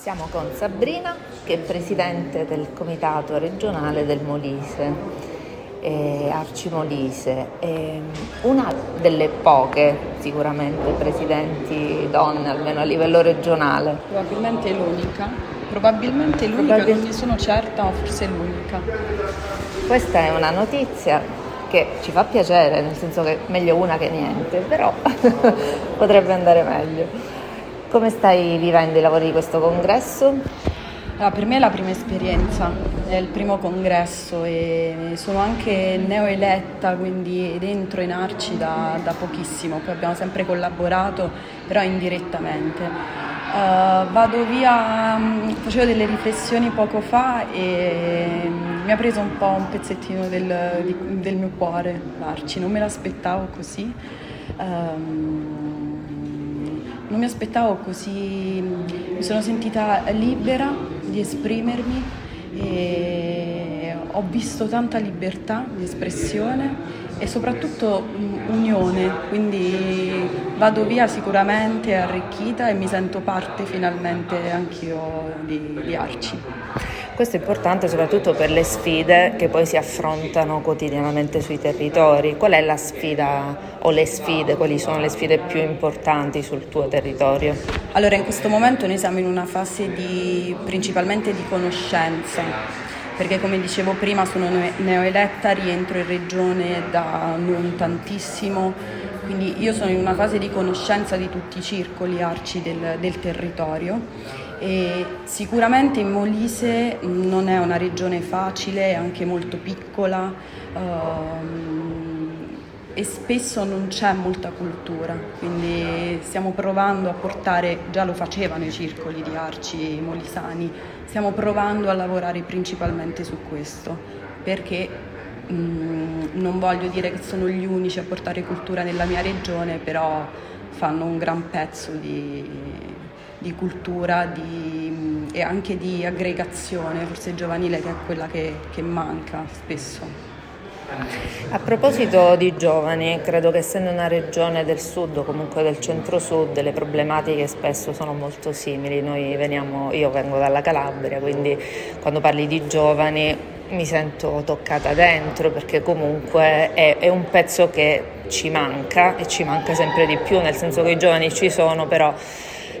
Siamo con Sabrina, che è presidente del comitato regionale del Molise, eh, Arci Molise, eh, una delle poche sicuramente presidenti donne, almeno a livello regionale. Probabilmente l'unica, probabilmente l'unica, Probabil- non ne sono certa, ma forse l'unica. Questa è una notizia che ci fa piacere, nel senso che meglio una che niente, però potrebbe andare meglio. Come stai vivendo i lavori di questo congresso? Allora, per me è la prima esperienza, è il primo congresso e sono anche neoeletta, quindi dentro in Arci da, da pochissimo, poi abbiamo sempre collaborato, però indirettamente. Uh, vado via, mm, facevo delle riflessioni poco fa e mi ha preso un po' un pezzettino del, di, del mio cuore l'Arci, non me l'aspettavo così. Um, non mi aspettavo così, mi sono sentita libera di esprimermi e ho visto tanta libertà di espressione e soprattutto unione, quindi vado via sicuramente arricchita e mi sento parte finalmente anch'io di, di Arci. Questo è importante soprattutto per le sfide che poi si affrontano quotidianamente sui territori. Qual è la sfida o le sfide, quali sono le sfide più importanti sul tuo territorio? Allora, in questo momento noi siamo in una fase di, principalmente di conoscenza, perché come dicevo prima sono neoeletta, rientro in regione da non tantissimo, quindi io sono in una fase di conoscenza di tutti i circoli arci del, del territorio. E sicuramente in Molise non è una regione facile, è anche molto piccola um, e spesso non c'è molta cultura, quindi stiamo provando a portare, già lo facevano i circoli di arci molisani, stiamo provando a lavorare principalmente su questo, perché um, non voglio dire che sono gli unici a portare cultura nella mia regione, però fanno un gran pezzo di di cultura di, e anche di aggregazione, forse giovanile, che è quella che, che manca spesso. A proposito di giovani, credo che essendo una regione del sud o comunque del centro-sud, le problematiche spesso sono molto simili. Veniamo, io vengo dalla Calabria, quindi quando parli di giovani mi sento toccata dentro perché comunque è, è un pezzo che ci manca e ci manca sempre di più, nel senso che i giovani ci sono, però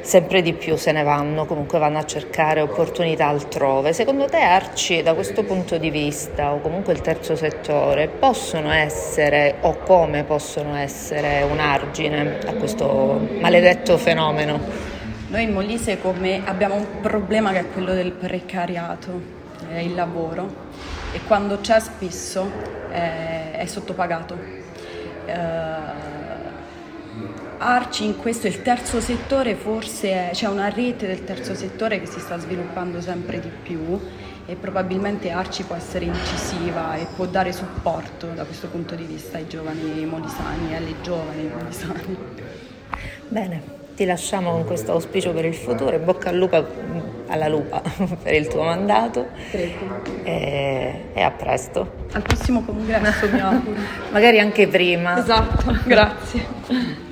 sempre di più se ne vanno, comunque vanno a cercare opportunità altrove. Secondo te Arci da questo punto di vista o comunque il terzo settore possono essere o come possono essere un argine a questo maledetto fenomeno? Noi in Molise abbiamo un problema che è quello del precariato, è il lavoro e quando c'è spesso è, è sottopagato. Uh, Arci in questo, il terzo settore forse c'è una rete del terzo settore che si sta sviluppando sempre di più e probabilmente Arci può essere incisiva e può dare supporto da questo punto di vista ai giovani molisani e alle giovani molisani. Bene, ti lasciamo con questo auspicio per il futuro e bocca al lupo alla lupa per il tuo mandato e, e, a presto. Al prossimo congresso mi auguro. Magari anche prima. Esatto, grazie.